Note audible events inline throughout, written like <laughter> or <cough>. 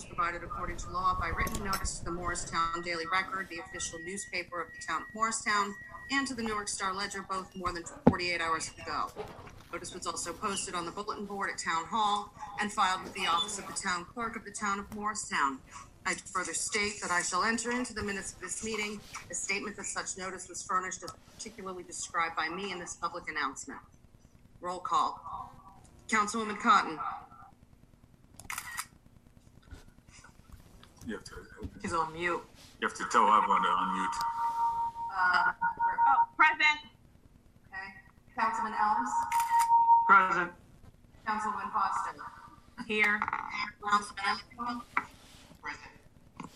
was provided according to law by written notice to the Morristown Daily Record, the official newspaper of the town of Morristown, and to the Newark Star Ledger, both more than 48 hours ago. Notice was also posted on the bulletin board at Town Hall and filed with the office of the town clerk of the town of Morristown. I further state that I shall enter into the minutes of this meeting a statement that such notice was furnished as particularly described by me in this public announcement. Roll call. Councilwoman Cotton. You have to, She's on mute. you have to tell everyone to unmute. Uh, Oh, present. okay. Councilman Elms. Present. Councilwoman Foster. Here. Councilman Emmerich.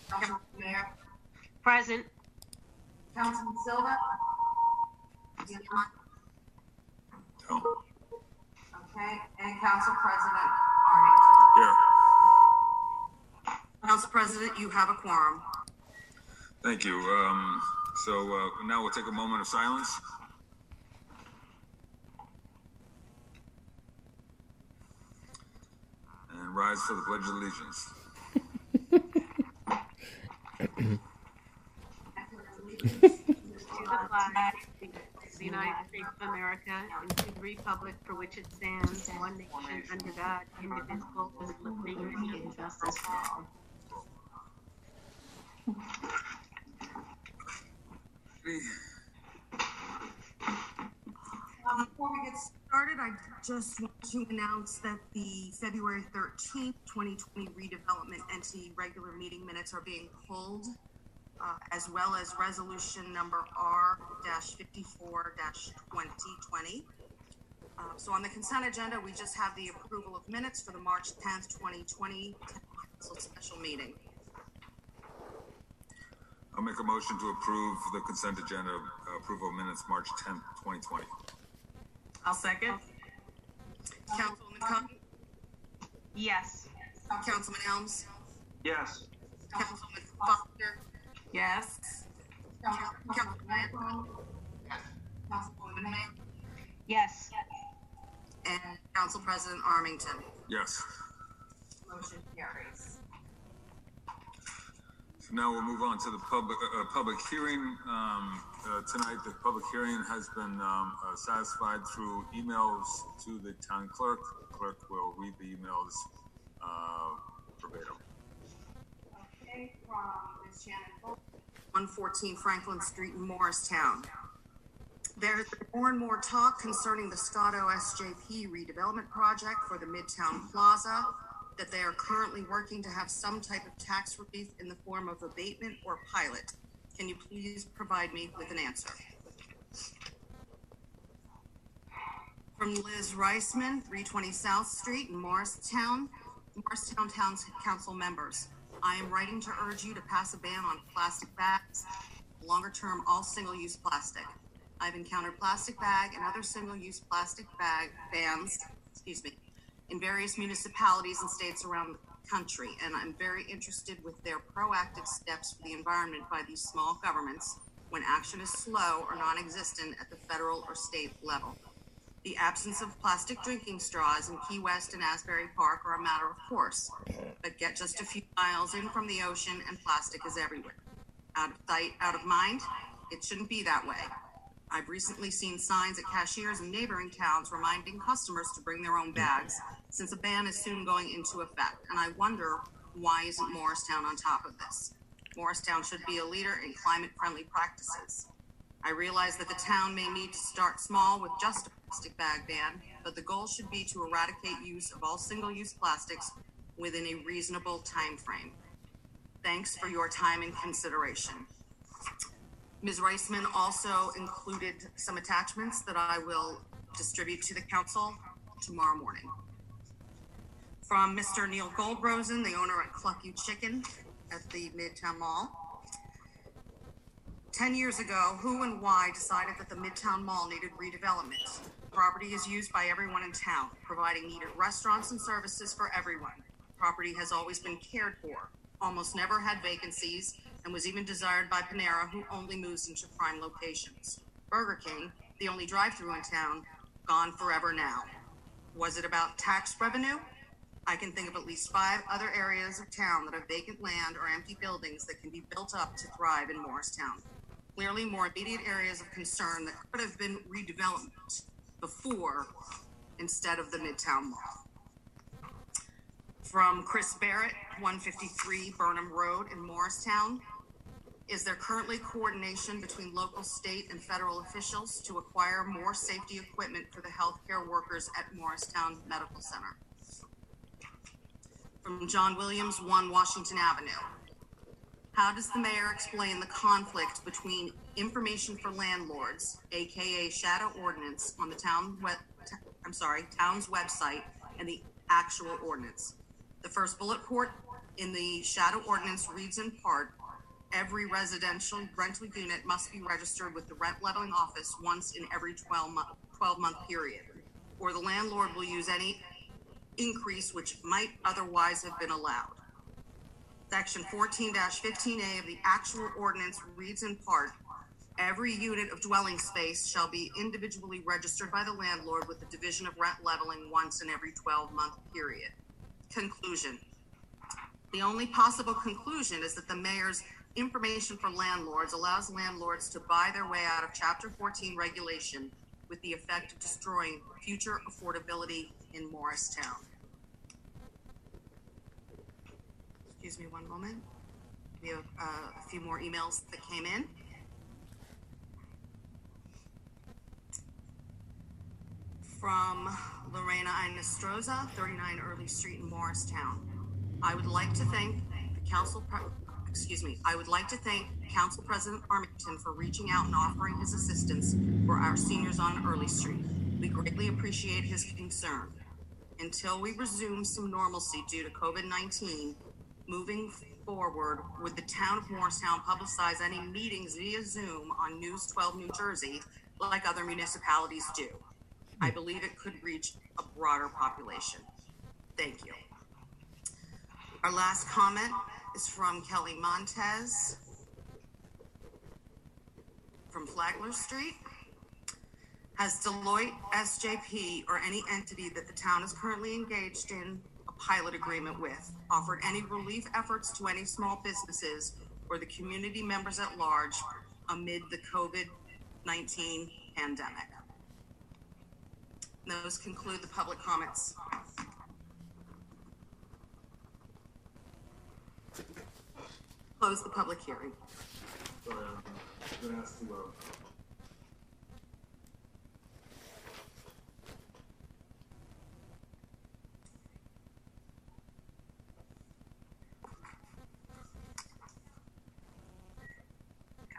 Councilman Mayor. Present. Councilman Silva. Is? No. Okay, and Council President Armington. Here. Council President, you have a quorum. Thank you. Um, so, uh, now we'll take a moment of silence. And rise for the Pledge of Allegiance. To the flag the United States of America and to the republic for which it stands, one nation under God, indivisible, with liberty and justice for all. Um, Before we get started, I just want to announce that the February thirteenth, twenty twenty redevelopment entity regular meeting minutes are being pulled, uh, as well as resolution number R fifty-four twenty twenty. Uh, so on the consent agenda, we just have the approval of minutes for the March tenth, twenty twenty council special meeting. I'll make a motion to approve the consent agenda uh, approval of minutes March tenth, twenty twenty. I'll second. Councilwoman Cotton, Yes. Councilman Elms, Yes. Councilwoman Foster, Yes. Councilman Mayor. Councilwoman Mayor. Yes. And Council President Armington. Yes. Motion carries. Now we'll move on to the public, uh, uh, public hearing. Um, uh, tonight, the public hearing has been, um, uh, satisfied through emails to the town clerk. Clerk will read the emails, uh, verbatim. Okay, from Ms. Shannon. One fourteen Franklin Street in Morristown. There's been more and more talk concerning the Scotto SJP redevelopment project for the Midtown Plaza, that they are currently working to have some type of tax relief in the form of abatement or pilot. Can you please provide me with an answer? From Liz Reisman, three twenty South Street in Morristown, Morristown Town Council members. I am writing to urge you to pass a ban on plastic bags, longer term, all single-use plastic. I've encountered plastic bag and other single-use plastic bag bans, excuse me, in various municipalities and states around the country, and I'm very interested with their proactive steps for the environment by these small governments when action is slow or non-existent at the federal or state level. The absence of plastic drinking straws in Key West and Asbury Park are a matter of course, but get just a few miles in from the ocean and plastic is everywhere. Out of sight, out of mind, it shouldn't be that way. I've recently seen signs at cashiers in neighboring towns reminding customers to bring their own bags, since a ban is soon going into effect, and I wonder why isn't Morristown on top of this? Morristown should be a leader in climate-friendly practices. I realize that the town may need to start small with just a plastic bag ban, but the goal should be to eradicate use of all single-use plastics within a reasonable time frame. Thanks for your time and consideration. Ms. Reisman also included some attachments that I will distribute to the council tomorrow morning. From Mr. Neil Goldrosen, the owner at Cluck Chicken at the Midtown Mall. Ten years ago, who and why decided that the Midtown Mall needed redevelopment? Property is used by everyone in town, providing needed restaurants and services for everyone. Property has always been cared for, almost never had vacancies, and was even desired by Panera, who only moves into prime locations. Burger King, the only drive-through in town, gone forever now. Was it about tax revenue? I can think of at least five other areas of town that have vacant land or empty buildings that can be built up to thrive in Morristown. Clearly, more immediate areas of concern that could have been redeveloped before instead of the Midtown Mall. From Chris Barrett, 153 Burnham Road in Morristown. Is there currently coordination between local, state, and federal officials to acquire more safety equipment for the healthcare workers at Morristown Medical Center? From John Williams, 1 Washington Avenue. How does the mayor explain the conflict between information for landlords, AKA shadow ordinance, on the town web, I'm sorry, town's website, and the actual ordinance? The first bullet point in the shadow ordinance reads in part, every residential rental unit must be registered with the rent leveling office once in every 12 month, 12 month period. Or the landlord will use any increase which might otherwise have been allowed. Section fourteen fifteen A of the actual ordinance reads in part, every unit of dwelling space shall be individually registered by the landlord with the division of rent leveling once in every twelve month period. Conclusion. The only possible conclusion is that the mayor's information for landlords allows landlords to buy their way out of chapter fourteen regulation with the effect of destroying future affordability in Morristown. Excuse me one moment. We have uh, a few more emails that came in. From Lorena Inestroza, 39 Early Street in Morristown. I would like to thank the council, excuse me, I would like to thank Council President Armington for reaching out and offering his assistance for our seniors on Early Street. We greatly appreciate his concern. Until we resume some normalcy due to COVID 19, moving forward, would the town of Morristown publicize any meetings via Zoom on News 12 New Jersey like other municipalities do? I believe it could reach a broader population. Thank you. Our last comment is from Kelly Montez from Flagler Street. Has Deloitte, SJP, or any entity that the town is currently engaged in a pilot agreement with offered any relief efforts to any small businesses or the community members at large amid the COVID 19 pandemic? Those conclude the public comments. Close the public hearing. Sorry, I'm gonna ask to, uh,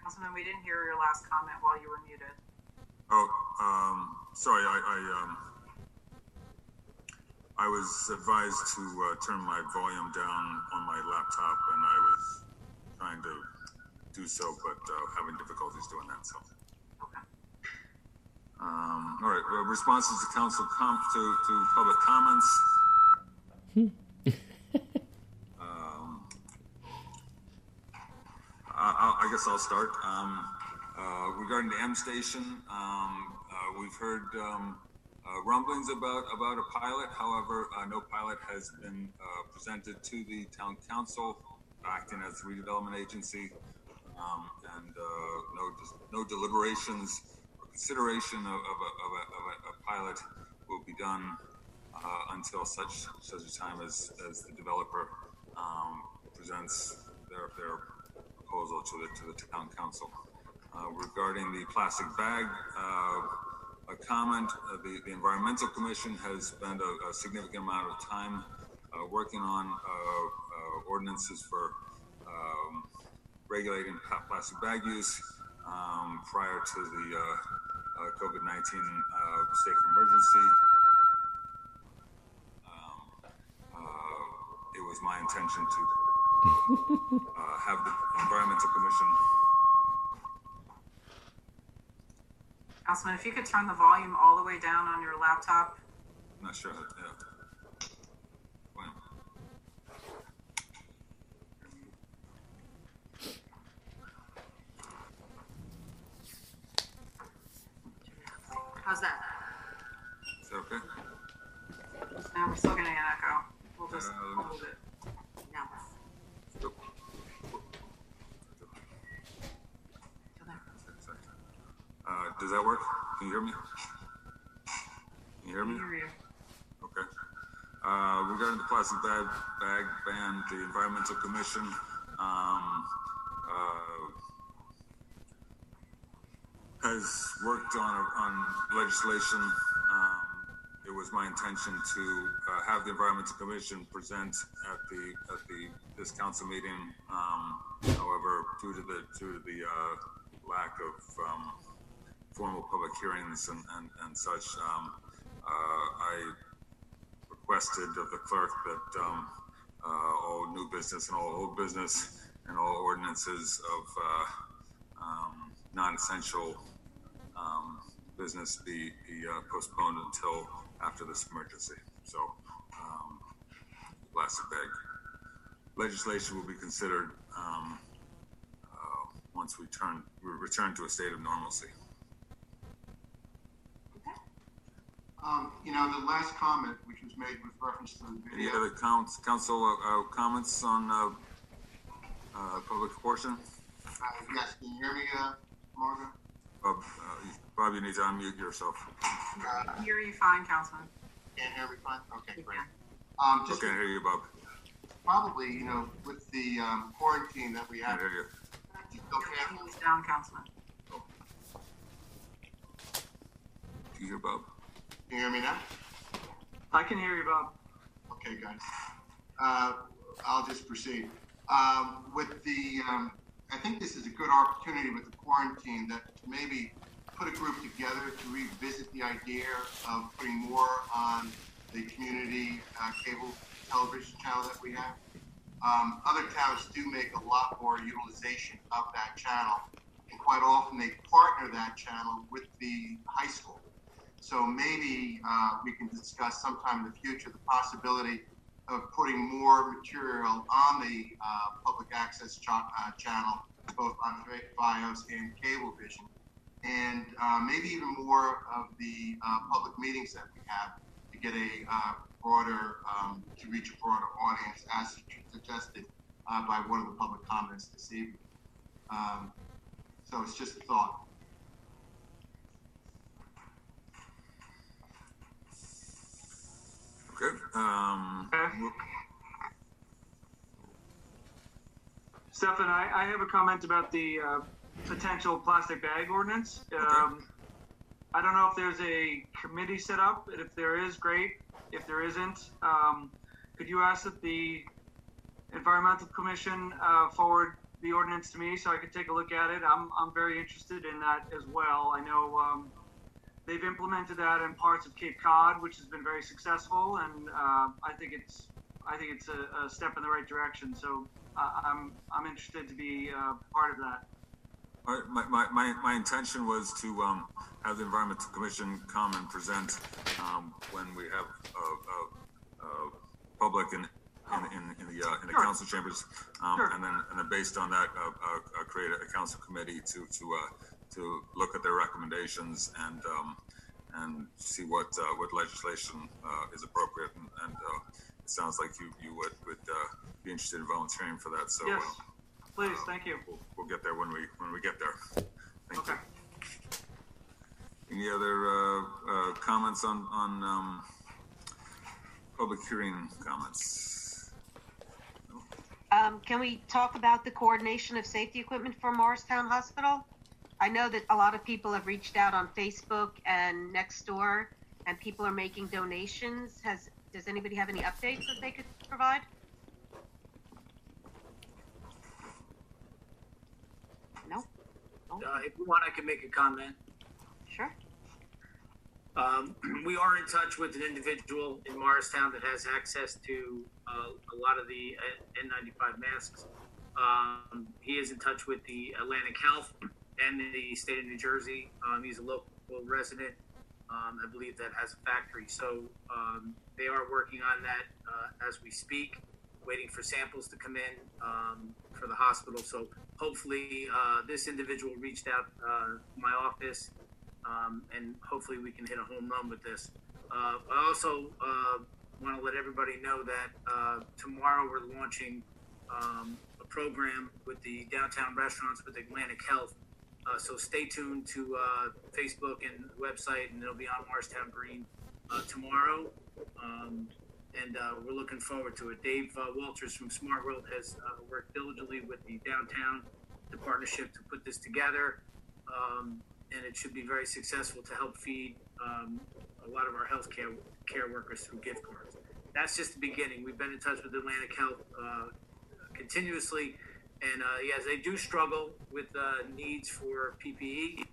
Councilman, we didn't hear your last comment while you were muted. Oh, um, sorry, I, I, um, I was advised to, uh, turn my volume down on my laptop and I was trying to do so, but, uh, having difficulties doing that, so. Okay. Um, all right, uh, responses to council com, to, to public comments. <laughs> Um, I, I, I guess I'll start. Um, uh, regarding the M station, um, uh, we've heard, um, uh, rumblings about, about a pilot. However, uh, no pilot has been, uh, presented to the town council, acting as redevelopment agency. Um, and, uh, no, no deliberations or consideration of, of, a, of, a, of a, a pilot will be done, uh, until such, such a time as, as the developer, um, presents their, their proposal to the, to the town council. Uh, regarding the plastic bag, uh, a comment, uh, the, the environmental commission has spent a, significant amount of time, uh, working on, ordinances for, um, regulating plastic bag use, um, prior to the, uh, uh, COVID-19, uh, state of emergency. Um, uh, it was my intention to, <laughs> uh, have the environmental commission Councilman, if you could turn the volume all the way down on your laptop. I'm not sure that, yeah. Well, How's that? Is that okay? No, we're still getting an echo. We'll does that work? Can you hear me? Can you hear me? Hear you. Okay. Uh, regarding the plastic bag, bag ban, the environmental commission, um, uh, has worked on, on legislation. Um, it was my intention to, uh, have the environmental commission present at the, at the, this council meeting. Um, however, due to the, due to the, uh, lack of, um, formal public hearings and, and, and such, um, uh, I requested of the clerk that um, uh, all new business and all old business and all ordinances of uh, um, non-essential um, business be, be uh, postponed until after this emergency. So, um, plastic bag legislation will be considered um, uh, once we turn we return to a state of normalcy. Um, you know, the last comment, which was made with reference to the Any video. other counts, council uh, uh, comments on uh, uh, public portion? Uh, yes, can you hear me, uh, Margaret? Bob, uh, Bob, you need to unmute yourself. Uh, Hear you fine, Councilman. can't hear me fine? Okay, great. Um, just Okay, I hear you, Bob. probably, you know, with the, um, quarantine that we I have, hear you. you still Your can't, hand is down, Councilman. Do you hear Bob? Can you hear me now? I can hear you, Bob. Okay, guys. Uh, I'll just proceed. Um, with the, um, I think this is a good opportunity with the quarantine that to maybe put a group together to revisit the idea of putting more on the community uh, cable television channel that we have. Um, other towns do make a lot more utilization of that channel, and quite often they partner that channel with the high school. So maybe uh, we can discuss sometime in the future the possibility of putting more material on the uh, public access ch- uh, channel, both on FiOS and Cablevision, and uh, maybe even more of the uh, public meetings that we have to get a uh, broader, um, to reach a broader audience, as suggested by one of the public comments this evening. Um, so it's just a thought. Okay. Um, Okay. Stefan, I, I have a comment about the uh, potential plastic bag ordinance. Um, I don't know if there's a committee set up, and if there is, great. If there isn't, um, could you ask that the environmental commission uh, forward the ordinance to me so I could take a look at it? I'm, I'm very interested in that as well. I know um, they've implemented that in parts of Cape Cod, which has been very successful, and uh, I think it's I think it's a, a step in the right direction. So uh, I'm I'm interested to be uh, part of that. my, my, my, my intention was to um, have the environmental commission come and present um, when we have a, uh, uh, public in in, in, in the uh, in the Sure. council chambers, um, Sure. and then and then based on that, uh, uh, uh, create a council committee to to uh, to look at their recommendations and um, and see what uh, what legislation uh, is appropriate. And, and uh, it sounds like you you would would uh, be interested in volunteering for that. So Yes, uh, please, thank you. we'll, we'll get there when we when we get there. Thank Okay. you. Any other uh, uh, comments on on um, public hearing comments? Um, can we talk about the coordination of safety equipment for Morristown Hospital? I know that a lot of people have reached out on Facebook and Nextdoor, and people are making donations. Has does anybody have any updates that they could provide? No. Uh, if you want, I can make a comment. Sure. Um, <clears throat> we are in touch with an individual in Morristown that has access to uh, a lot of the uh, N95 masks. Um, he is in touch with the Atlantic Health and the state of New Jersey. Um, he's a local resident, um, I believe, that has a factory. So um, they are working on that uh, as we speak, waiting for samples to come in um, for the hospital. So hopefully, uh, this individual reached out uh, my office um, and hopefully we can hit a home run with this. Uh, I also uh, want to let everybody know that uh, tomorrow we're launching um, a program with the downtown restaurants with Atlantic Health Uh, so stay tuned to uh, Facebook and website, and it'll be on Morristown Green uh, tomorrow. Um, and uh, we're looking forward to it. Dave uh, Walters from Smart World has uh, worked diligently with the downtown, the partnership to put this together, um, and it should be very successful to help feed um, a lot of our healthcare care workers through gift cards. That's just the beginning. We've been in touch with Atlantic Health continuously, and uh, yes, they do struggle with uh, needs for PPE.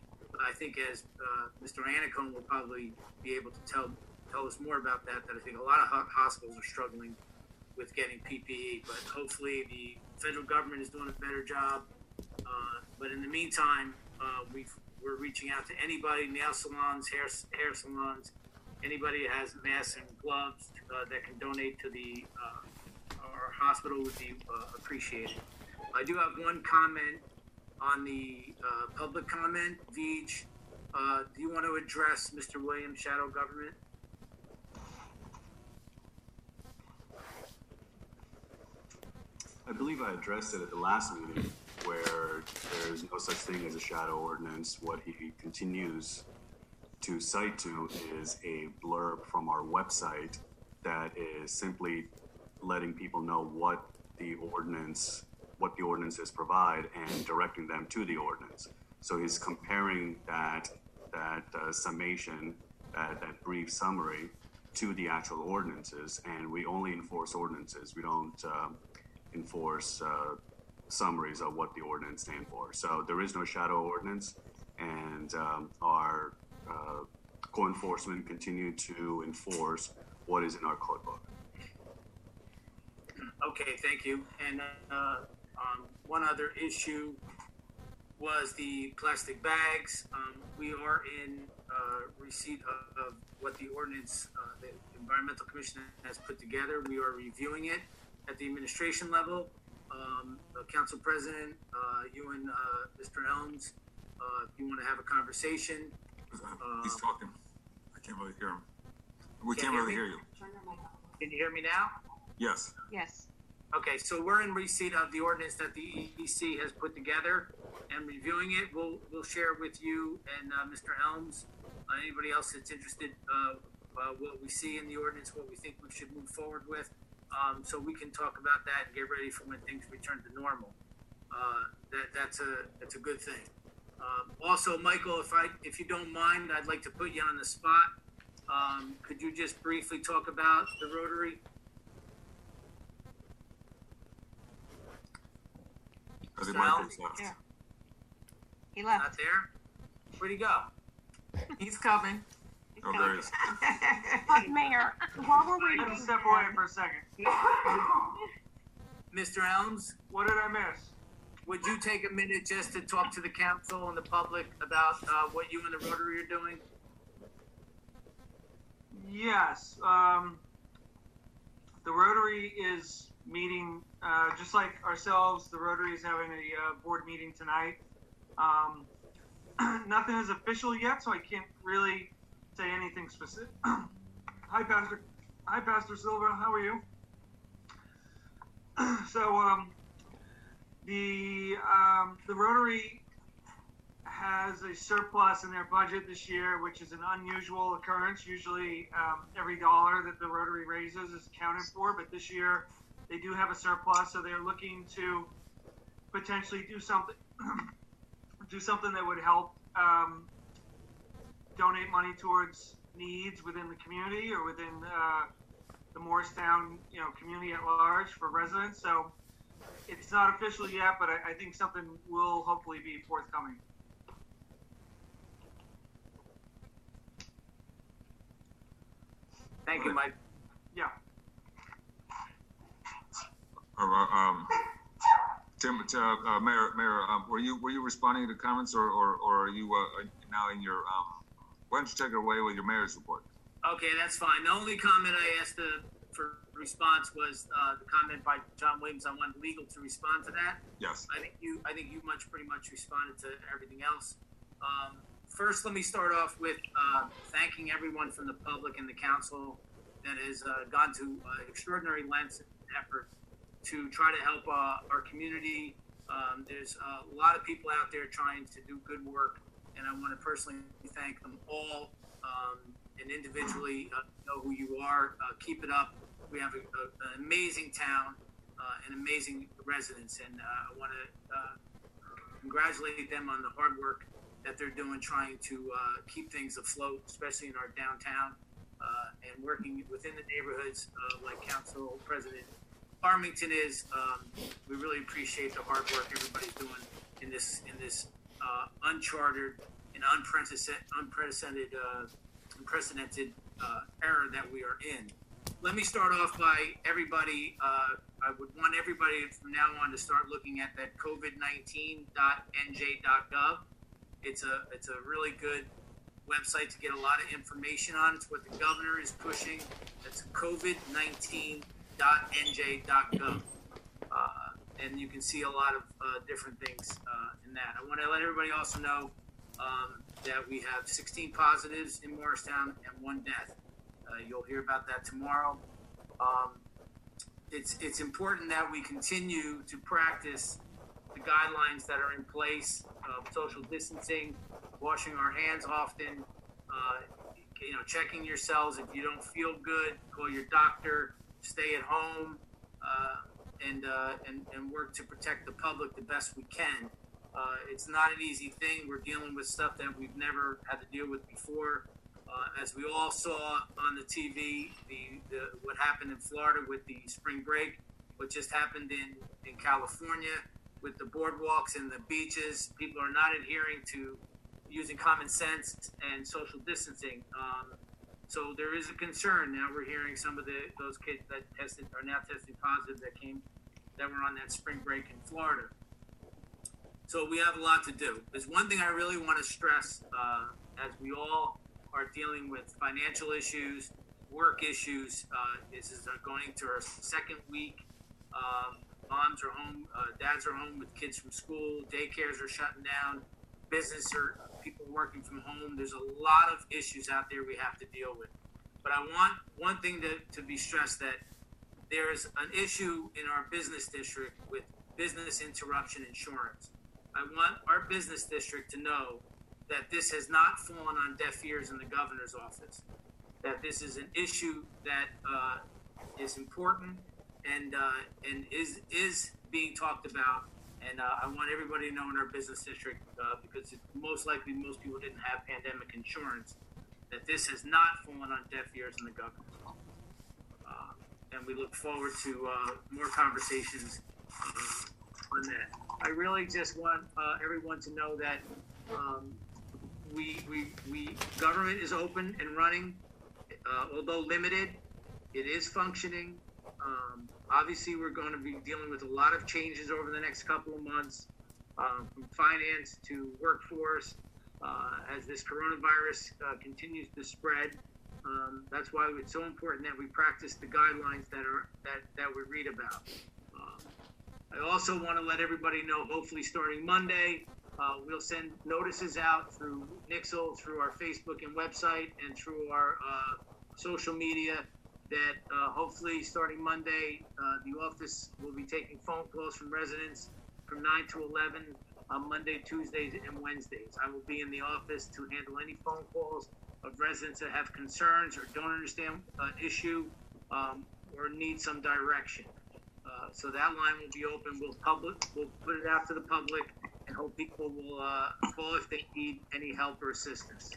I think as uh, Mr. Iannaccone will probably be able to tell tell us more about that. That I think a lot of ho- hospitals are struggling with getting PPE, but hopefully the federal government is doing a better job. Uh, but in the meantime, uh, we we're reaching out to anybody, nail salons, hair hair salons, anybody that has masks and gloves uh, that can donate to the our hospital would be appreciated. I do have one comment on the uh, public comment. Vij, uh, do you want to address Mr. Williams' shadow government? I believe I addressed it at the last meeting where there's no such thing as a shadow ordinance. What he continues to cite to is a blurb from our website that is simply letting people know what the ordinance, what the ordinances provide and directing them to the ordinance. So he's comparing that, that uh, summation, that, that brief summary to the actual ordinances. And we only enforce ordinances. We don't, um, enforce uh, summaries of what the ordinance stand for. So there is no shadow ordinance, and um, our uh, co-enforcement continue to enforce what is in our code book. Okay, thank you. And uh, um, one other issue was the plastic bags. Um, we are in uh, receipt of, of what the ordinance, uh, the Environmental Commission has put together. We are reviewing it at the administration level. Um, uh, Council President, uh, you and uh, Mr. Elms, uh, if you want to have a conversation. He's talking. I can't really hear him. We Can't can't really me? hear you. Can you hear me now? Yes. Yes. Okay, so we're in receipt of the ordinance that the EDC has put together and reviewing it. We'll, we'll share with you and uh, Mr. Elms, uh, anybody else that's interested, uh, uh, what we see in the ordinance, what we think we should move forward with. Um, so we can talk about that and get ready for when things return to normal. Uh, that, that's a, that's a good thing. Um, also, Michael, if I, if you don't mind, I'd like to put you on the spot. Um, could you just briefly talk about the Rotary? I think Sal? Left. Yeah. He Not left. there? Where'd he go? <laughs> He's coming. Oh, there he is. But Mayor, while we're waiting. have to step away for a second. <laughs> Mr. Elms, What did I miss? would you take a minute just to talk to the council and the public about uh, what you and the Rotary are doing? Yes. Um, the Rotary is meeting, uh, just like ourselves. The Rotary is having a uh, board meeting tonight. Um, <clears throat> nothing is official yet, so I can't really say anything specific. <clears throat> Hi, Pastor. Hi, Pastor Silva. How are you? <clears throat> so, um, the um, the Rotary has a surplus in their budget this year, which is an unusual occurrence. Usually, um, every dollar that the Rotary raises is accounted for, but this year they do have a surplus, so they're looking to potentially do something, <clears throat> do something that would help um, donate money towards needs within the community or within uh, the Morristown, you know, community at large for residents. So it's not official yet, but I, I think something will hopefully be forthcoming. Thank you, Mike. Yeah. Uh, um, Tim, uh, uh, Mayor, Mayor, um, were you were you responding to comments, or or, or are you uh, now in your? Um, why don't you take it away with your mayor's report? Okay, that's fine. The only comment I asked uh, for response was uh, the comment by John Williams. I wanted legal to respond to that. Yes. I think you, I think you much pretty much responded to everything else. Um, first, let me start off with uh, thanking everyone from the public and the council that has uh, gone to uh, extraordinary lengths and effort to try to help uh, our community Um, there's a lot of people out there trying to do good work, and I want to personally thank them all um, and individually uh, know who you are. Uh, keep it up. We have a, a, an amazing town uh, and amazing residents, and uh, I want to uh, congratulate them on the hard work that they're doing, trying to keep things afloat, especially in our downtown, and working within the neighborhoods, like Council President Armington is. Um, we really appreciate the hard work everybody's doing in this in this uh, uncharted and unprecedented unprecedented uh, unprecedented uh, era that we are in. Let me start off by everybody. Uh, I would want everybody from now on to start looking at that COVID19.nj.gov. It's a it's a really good website to get a lot of information on. It's what the governor is pushing. That's COVID19 nj.gov, Uh, and you can see a lot of uh, different things uh, in that. I want to let everybody also know um, that we have 16 positives in Morristown and one death. Uh, you'll hear about that tomorrow. Um, it's, it's important that we continue to practice the guidelines that are in place of social distancing, washing our hands often, uh, you know, checking yourselves. If you don't feel good, call your doctor stay at home, uh, and, uh, and and work to protect the public the best we can. Uh, it's not an easy thing. We're dealing with stuff that we've never had to deal with before. As we all saw on the TV, the, the, what happened in Florida with the spring break, what just happened in, in California with the boardwalks and the beaches, people are not adhering to using common sense and social distancing. Um, so there is a concern. Now we're hearing some of the those kids that tested are now testing positive that came that were on that spring break in Florida. So we have a lot to do. There's one thing I really want to stress uh, as we all are dealing with financial issues, work issues. Uh, this is uh, going to our second week. Um, moms are home, uh, dads are home with kids from school, daycares are shutting down, business are people working from home. There's a lot of issues out there we have to deal with. But I want one thing to, to be stressed that there is an issue in our business district with business interruption insurance. I want our business district to know that this has not fallen on deaf ears in the governor's office, that this is an issue that uh, is important and uh, and is is being talked about and uh, I want everybody to know in our business district, uh, because it, most likely most people didn't have pandemic insurance, that this has not fallen on deaf ears in the government. Uh, and we look forward to uh, more conversations uh, on that. I really just want uh, everyone to know that um, we, we, we, government is open and running, although limited, it is functioning. Um, Obviously, we're going to be dealing with a lot of changes over the next couple of months, um, from finance to workforce, uh, as this coronavirus uh, continues to spread. Um, that's why it's so important that we practice the guidelines that are that that we read about. Um, I also want to let everybody know. Hopefully, starting Monday, uh, we'll send notices out through Nixle, through our Facebook and website, and through our uh, social media that uh, hopefully starting Monday, uh, the office will be taking phone calls from residents from 9 to 11 on Monday, Tuesdays, and Wednesdays. I will be in the office to handle any phone calls of residents that have concerns or don't understand an issue um, or need some direction. Uh, so that line will be open. We'll public, we'll put it out to the public, and hope people will uh, call if they need any help or assistance.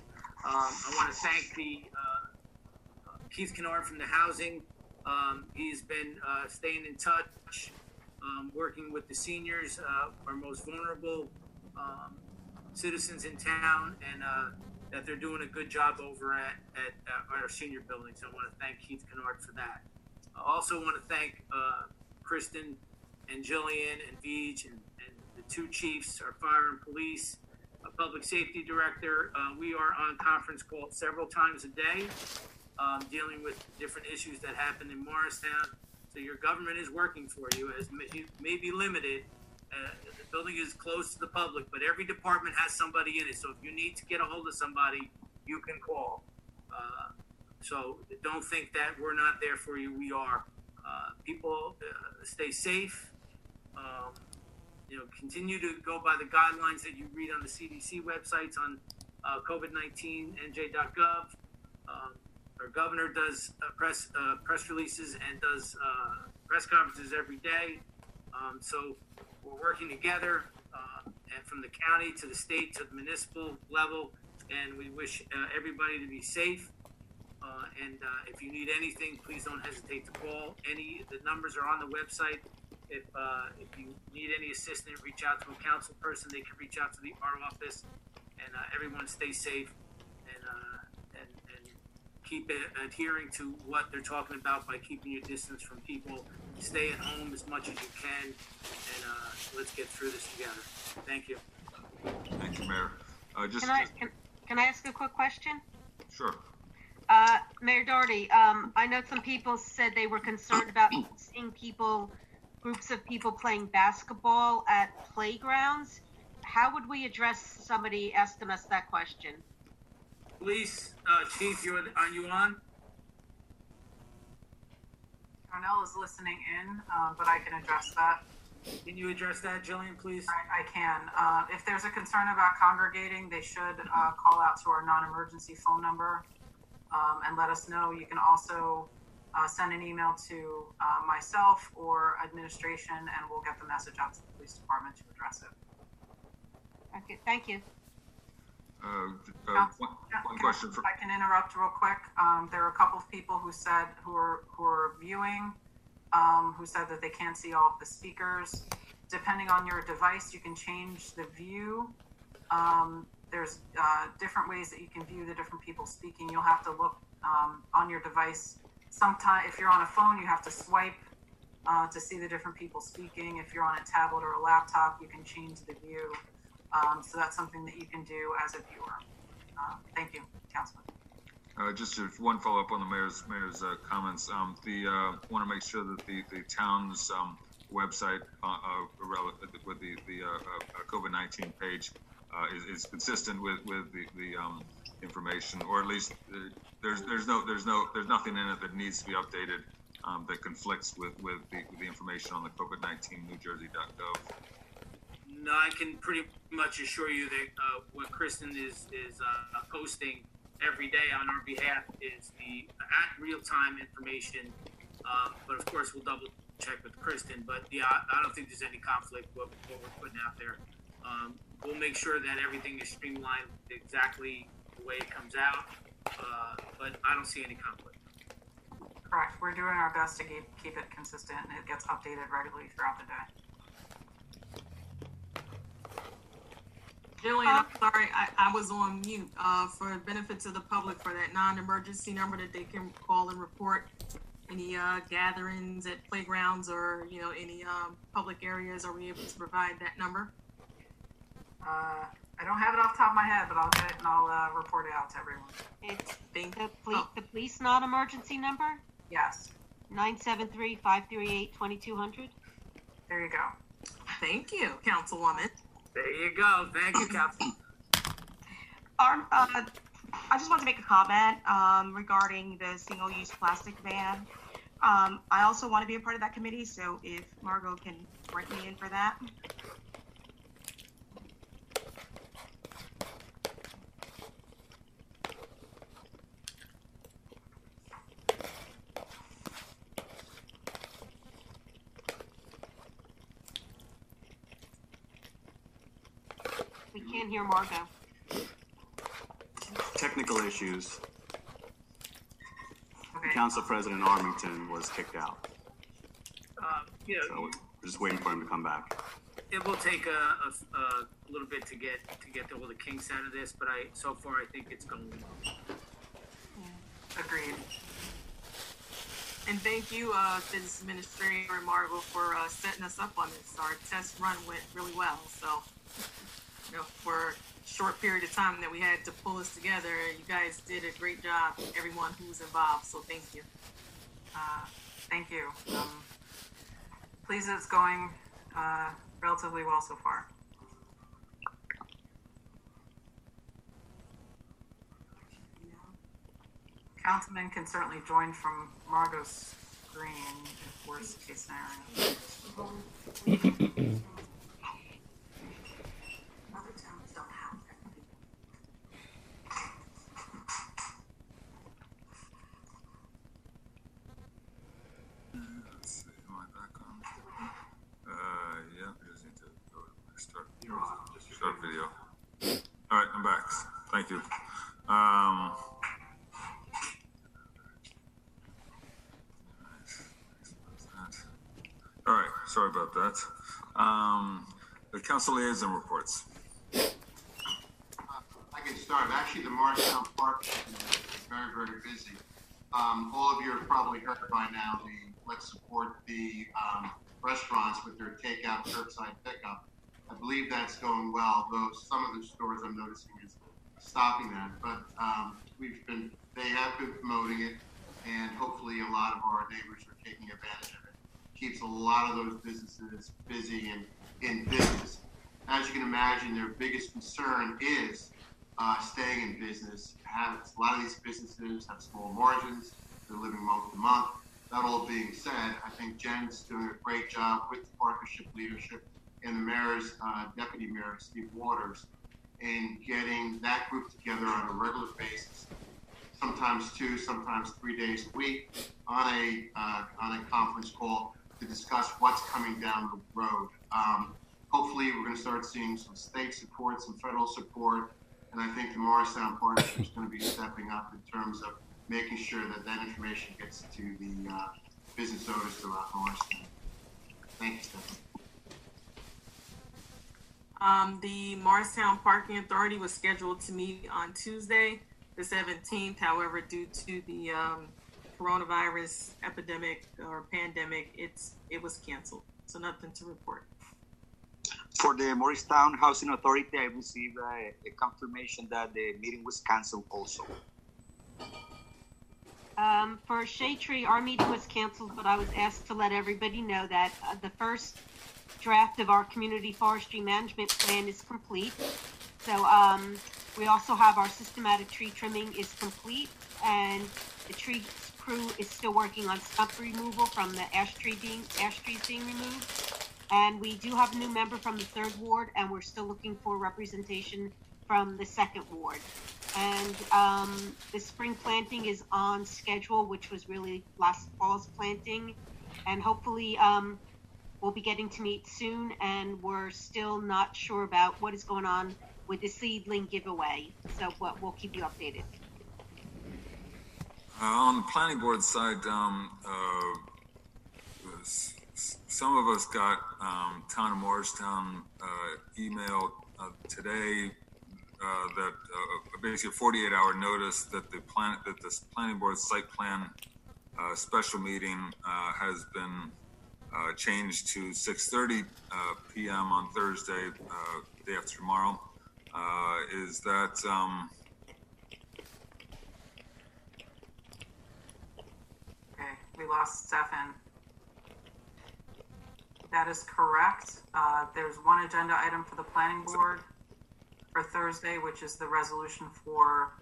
Um, I want to thank the uh, Keith Kennard from the housing. Um, he's been uh, staying in touch, um, working with the seniors, uh, our most vulnerable um, citizens in town, and uh, that they're doing a good job over at, at, at our senior buildings. I want to thank Keith Kennard for that. I also want to thank uh, Kristen and Jillian and Veej and, and, the two chiefs, our fire and police, a public safety director. Uh, we are on conference call several times a day um, dealing with different issues that happen in Morristown. So your government is working for you, as may, may be limited. Uh, the building is closed to the public, but every department has somebody in it. So if you need to get a hold of somebody, you can call. Uh, so don't think that we're not there for you. We are. Uh, people uh, stay safe. Um, you know, continue to go by the guidelines that you read on the CDC websites on uh, COVID-19 NJ.gov. Um, our governor does uh, press uh, press releases and does uh, press conferences every day. Um, so we're working together, uh, and from the county to the state to the municipal level, and we wish uh, everybody to be safe. Uh, and if you need anything, please don't hesitate to call. Any the numbers are on the website. If if you need any assistance, reach out to a council person. They can reach out to the our office. And everyone stay safe and, uh, and and keep it, adhering to what they're talking about by keeping your distance from people. Stay at home as much as you can, and uh, let's get through this together. Thank you. Thank you, Mayor. Uh, just, Can I, can, can I ask a quick question? sure. Uh, Mayor Dougherty, um, I know some people said they were concerned about <coughs> seeing people, groups of people playing basketball at playgrounds. How would we address somebody asking us that question? Police uh, chief, you are you on? Darnell is listening in, um, but I can address that. Can you address that, Jillian, please? I, I can. Uh, if there's a concern about congregating, they should uh, call out to our non-emergency phone number um, and let us know. You can also uh, send an email to uh, myself or administration, and we'll get the message out to the police department to address it. Okay, thank you. Uh, uh, one, one question for, If I can interrupt real quick, um, there are a couple of people who said, who are, who are viewing, um, who said that they can't see all of the speakers. Depending on your device, you can change the view. Um, there's, uh, different ways that you can view the different people speaking. You'll have to look, um, on your device. Sometime, if you're on a phone, you have to swipe, uh, to see the different people speaking. If you're on a tablet or a laptop, you can change the view. Um, so that's something that you can do as a viewer. Uh, thank you, Councilman. uh, just one follow-up on the mayor's, mayor's, uh, comments. Um, the, uh, want to make sure that the, the town's, um, website, uh, uh, with the, the, uh, uh, COVID-19 page, is, is consistent with, with the, the, um, information, or at least, there's, there's no, there's no, there's nothing in it that needs to be updated, um, that conflicts with, with the, with the information on the COVID-19 NewJersey.gov. No, I can pretty much assure you that uh, what Kristen is is uh, posting every day on our behalf is the at real time information. Um, but of course, we'll double check with Kristen. But yeah, I, I don't think there's any conflict with what we're putting out there. Um, we'll make sure that everything is streamlined exactly the way it comes out. Uh, but I don't see any conflict. Correct. We're doing our best to keep, keep it consistent and it gets updated regularly throughout the day. Jillian, I'm sorry, I, I was on mute, uh, for the benefits of the public for that non-emergency number that they can call and report any, uh, gatherings at playgrounds or, you know, any, um, public areas, are we able to provide that number? Uh, I don't have it off the top of my head, but I'll get it and I'll, uh, report it out to everyone. It's Thank, the police, Oh. the police non-emergency number, Yes, nine seven three five three eight twenty-two hundred. there you go. thank you, Councilwoman. There you go. Thank you, Captain. <coughs> Our, uh, I just want to make a comment um, regarding the single-use plastic ban. Um, I also want to be a part of that committee, so if Margot can write me in for that. Can't hear Margot. Technical issues. Okay. Council President Armington was kicked out, Uh, you so we're just waiting for him to come back. it will take a, a, a little bit to get to get all the kinks out of this, but I so far I think it's going well. Agreed. And thank you, uh, Business Administrator Margot, for, uh, setting us up on this. Our test run went really well, so, you know, for a short period of time that we had to pull this together, you guys did a great job, everyone who was involved, so thank you. Uh, thank you. Um, pleased it's going, uh, relatively well so far. Councilman can certainly join from Margot's screen if worst case scenario. <clears throat> <clears throat> Back, thank you. Um, all right, sorry about that. Um, the council liaison reports. I can start. Actually, the Morristown Park is very, very busy. Um, all of you have probably heard by now the let's support the um, restaurants with their takeout curbside pickup. I believe that's going well, though some of the stores I'm noticing is stopping that. But um, we've been, they have been promoting it, and hopefully a lot of our neighbors are taking advantage of it. Keeps a lot of those businesses busy and in business. As you can imagine, their biggest concern is uh, staying in business. A lot of these businesses have small margins. They're living month to month. That all being said, I think Jen's doing a great job with the partnership leadership and the mayor's uh, deputy mayor, Steve Waters, in getting that group together on a regular basis, sometimes two, sometimes three days a week, on a uh, on a conference call to discuss what's coming down the road. Um, hopefully, we're going to start seeing some state support, some federal support, and I think the Morristown Partnership is going to be stepping up in terms of making sure that that information gets to the uh, business owners throughout Morristown. Thank you, Stephanie. Um, the Morristown Parking Authority was scheduled to meet on Tuesday, the seventeenth. However, due to the, um, coronavirus epidemic or pandemic, it's, it was canceled. So nothing to report. For the Morristown Housing Authority, I received a, a confirmation that the meeting was canceled also. Um, for Shade Tree, our meeting was canceled, but I was asked to let everybody know that uh, the first draft of our community forestry management plan is complete. So um, we also have our systematic tree trimming is complete, and the tree crew is still working on stump removal from the ash tree being ash trees being removed. And we do have a new member from the third ward, and we're still looking for representation from the second ward. And um, the spring planting is on schedule, which was really last fall's planting. And hopefully, um, we'll be getting to meet soon. And we're still not sure about what is going on with the seedling giveaway. So but we'll keep you updated. Uh, on the planning board side, um, uh, some of us got um, Town of Morristown uh, email uh, today uh, that uh, basically a 48 hour notice that the plan that this planning board site plan uh, special meeting has been uh, changed to 6:30 uh, p.m. on Thursday, uh, day after tomorrow. Uh, is that um, Okay, we lost Stefan. That is correct. Uh, there's one agenda item for the planning board for Thursday, which is the resolution for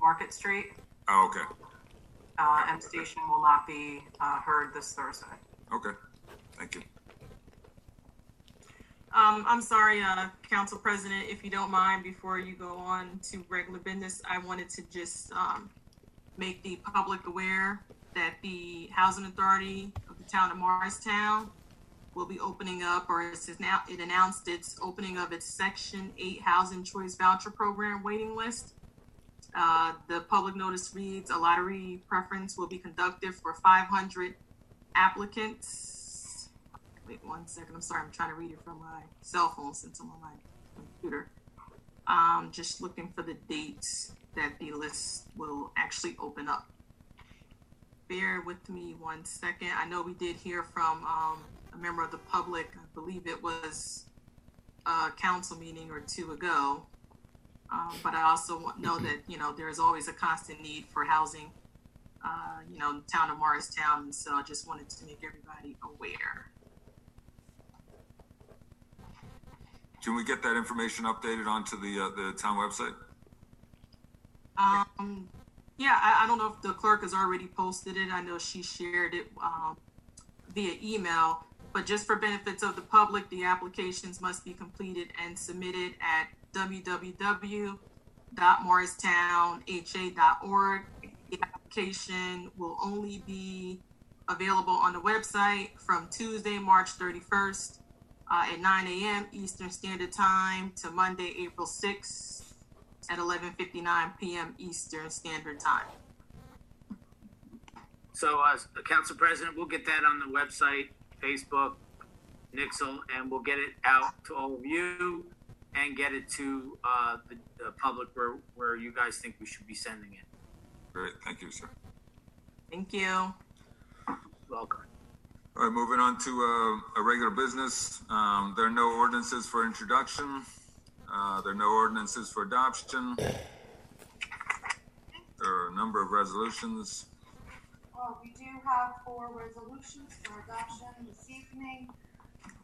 Market Street. oh, okay? Uh, M Station will not be, uh, heard this Thursday. Okay, thank you. Um, I'm sorry, uh, Council President, if you don't mind, before you go on to regular business, I wanted to just, um, make the public aware that the Housing Authority of the Town of Morristown will be opening up, or it's now, it announced its opening of its Section Eight Housing Choice Voucher Program waiting list. Uh, the public notice reads, a lottery preference will be conducted for five hundred applicants. Wait one second, I'm sorry, I'm trying to read it from my cell phone since I'm on my computer. Um, just looking for the dates that the list will actually open up. Bear with me one second. I know we did hear from, um, a member of the public, I believe it was a council meeting or two ago. Um, but I also know that, you know, there's always a constant need for housing, uh, you know, in the town of Morristown. So I just wanted to make everybody aware. Can we get that information updated onto the uh, the town website? Um, yeah, I, I don't know if the clerk has already posted it. I know she shared it, um, via email. But just for benefits of the public, the applications must be completed and submitted at www.morristownha.org. The application will only be available on the website from Tuesday, March thirty-first, uh, at nine AM Eastern Standard Time to Monday, April sixth, at eleven fifty-nine PM Eastern Standard Time. So, uh, Council President, we'll get that on the website, Facebook, Nixle, and we'll get it out to all of you and get it to, uh, the, the public where, where you guys think we should be sending it. Great, thank you, sir. Thank you. Welcome. All right, moving on to uh, a regular business. Um, There are no ordinances for introduction. Uh, There are no ordinances for adoption. There are a number of resolutions. Well, we do have four resolutions for adoption this evening.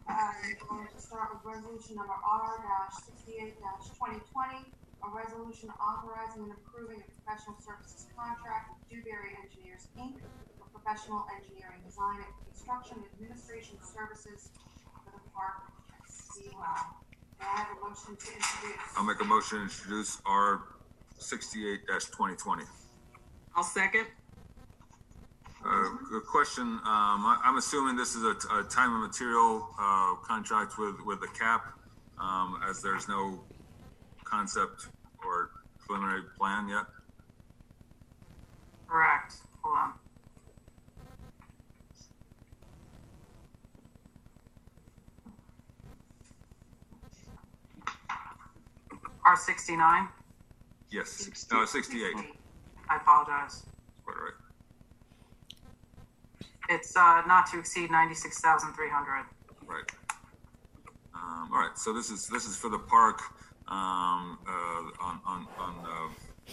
Uh, I'm going to start with resolution number R sixty-eight twenty twenty, a resolution authorizing and approving a professional services contract with Dewberry Engineers, Inc. for professional engineering, design, and construction administration services for the park at Seawell. May I have a motion to introduce? I'll make a motion to introduce R sixty-eight twenty twenty. I'll second. Uh, Good question. Um, I- I'm assuming this is a a time and material uh, contract with, with the cap, um, as there's no concept or preliminary plan yet. Correct. Hold on. R sixty-nine? Yes, no, 68. I apologize. Quite right. It's, uh, not to exceed ninety-six thousand three hundred. Right. Um, all right, so this is, this is for the park, um, uh, on, on, on, uh,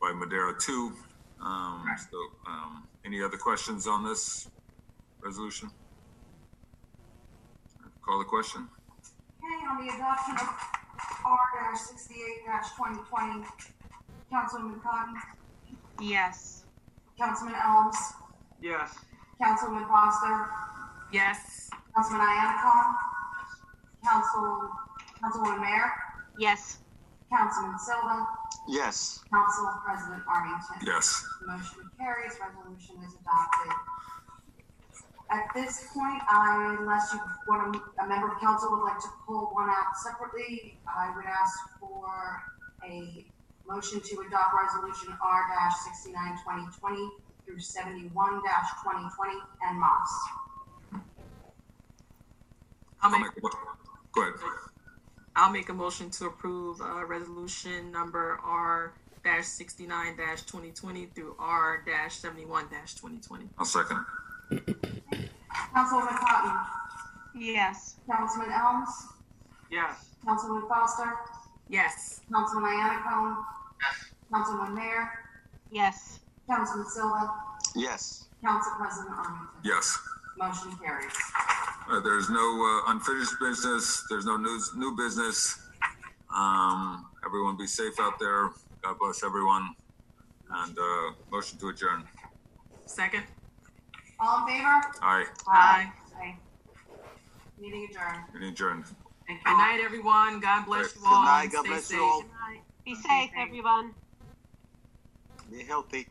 by Madera two. Um, so, um, any other questions on this resolution? Call the question? Okay, on the adoption of R sixty-eight twenty twenty, Councilman Cotton, Yes. Councilman Elms, Yes. Councilman Foster, Yes. Councilman Iannaccone, Council, Councilwoman Mayor, Yes. Councilman Silva, Yes. Council President Armington. Yes. Motion carries, resolution is adopted. At this point, I, unless you, one, of- a member of council would like to pull one out separately, I would ask for a motion to adopt resolution R sixty-nine twenty twenty through seventy-one twenty twenty and MOS. I'll I'll make, make a mo- Go ahead. I'll make a motion to approve, uh, resolution number R dash sixty-nine dash twenty twenty through R dash seventy-one dash twenty twenty. I'll second. Councilwoman Cotton, Yes. Councilman Elms, Yes. Councilman Foster, Yes. Councilman Iannaccone, Councilman Mayor, Yes. Councilman Silva, Yes. Council President Armington. Yes. Motion carries. Uh, there's no uh, unfinished business. There's no news, new business. Um, everyone be safe out there. God bless everyone. And uh, motion to adjourn. Second? All in favor? Aye. Aye. Aye. Meeting adjourned. Meeting adjourned. Thank you. Good night, everyone. God bless you all. Good all. night. God Stay bless you safe. all. Be safe, everyone. Be healthy.